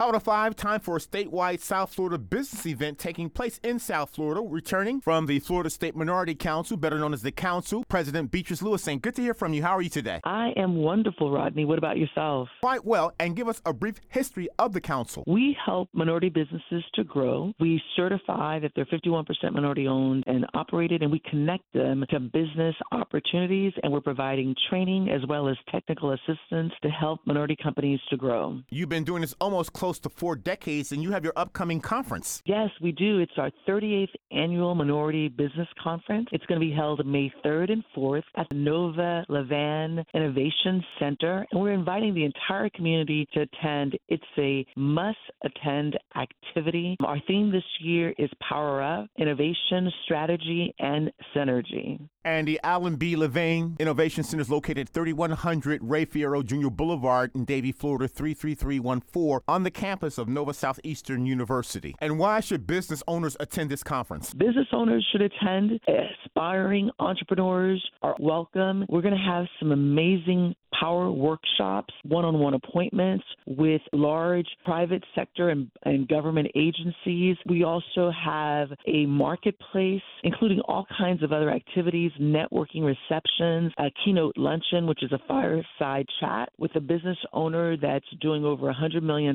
How to Five, time for a statewide South Florida business event taking place in South Florida. Returning from the Florida State Minority Council, better known as the Council, President Beatrice Louissaint, Good to hear from you. How are you today? I am wonderful, Rodney. What about yourself? Quite well, and give us a brief history of the Council. We help minority businesses to grow. We certify that they're 51% minority owned and operated, and we connect them to business opportunities, and we're providing training as well as technical assistance to help minority companies to grow. You've been doing this almost close to four decades, and you have your upcoming conference. Yes, we do. It's our 38th annual Minority Business Conference. It's going to be held May 3rd and 4th at the Nova Levan Innovation Center, and we're inviting the entire community to attend. It's a must attend activity. Our theme this year is Power Up Innovation, Strategy, and Synergy. And the Alan B. Levan Innovation Center is located at 3100 Ray Ferrero Jr. Boulevard in Davie, Florida 33314 on the campus of Nova Southeastern University. And why should business owners attend this conference? Business owners should attend. Aspiring entrepreneurs are welcome. We're going to have some amazing power workshops, one on one appointments with large private sector and, and government agencies. We also have a marketplace, including all kinds of other activities, networking receptions, a keynote luncheon, which is a fireside chat with a business owner that's doing over $100 million.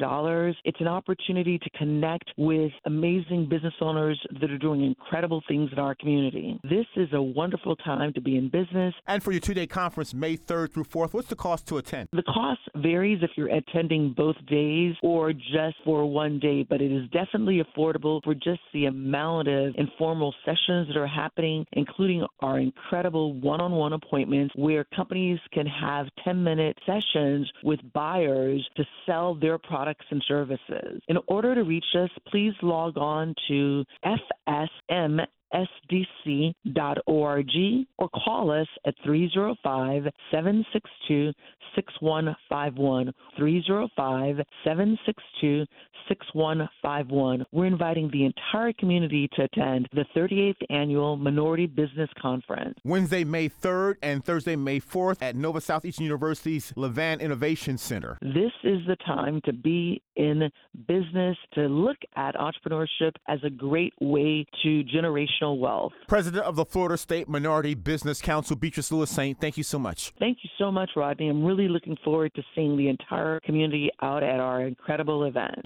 It's an opportunity to connect with amazing business owners that are doing incredible things in our community. This is a wonderful time to be in business. And for your two day conference, May 3rd through 4th, what's the cost to attend? The cost varies if you're attending both days or just for one day, but it is definitely affordable for just the amount of informal sessions that are happening, including our incredible one on one appointments where companies can have 10 minute sessions with buyers to sell their products and services. In order to reach us, please log on to FSM sdc.org or call us at 305 762 6151. 305 762 6151. We're inviting the entire community to attend the 38th Annual Minority Business Conference. Wednesday, May 3rd and Thursday, May 4th at Nova Southeastern University's Levan Innovation Center. This is the time to be in business, to look at entrepreneurship as a great way to generational wealth. President of Florida State Minority Business Council, Beatrice Louissaint, thank you so much. Thank you so much, Rodney. I'm really looking forward to seeing the entire community out at our incredible event.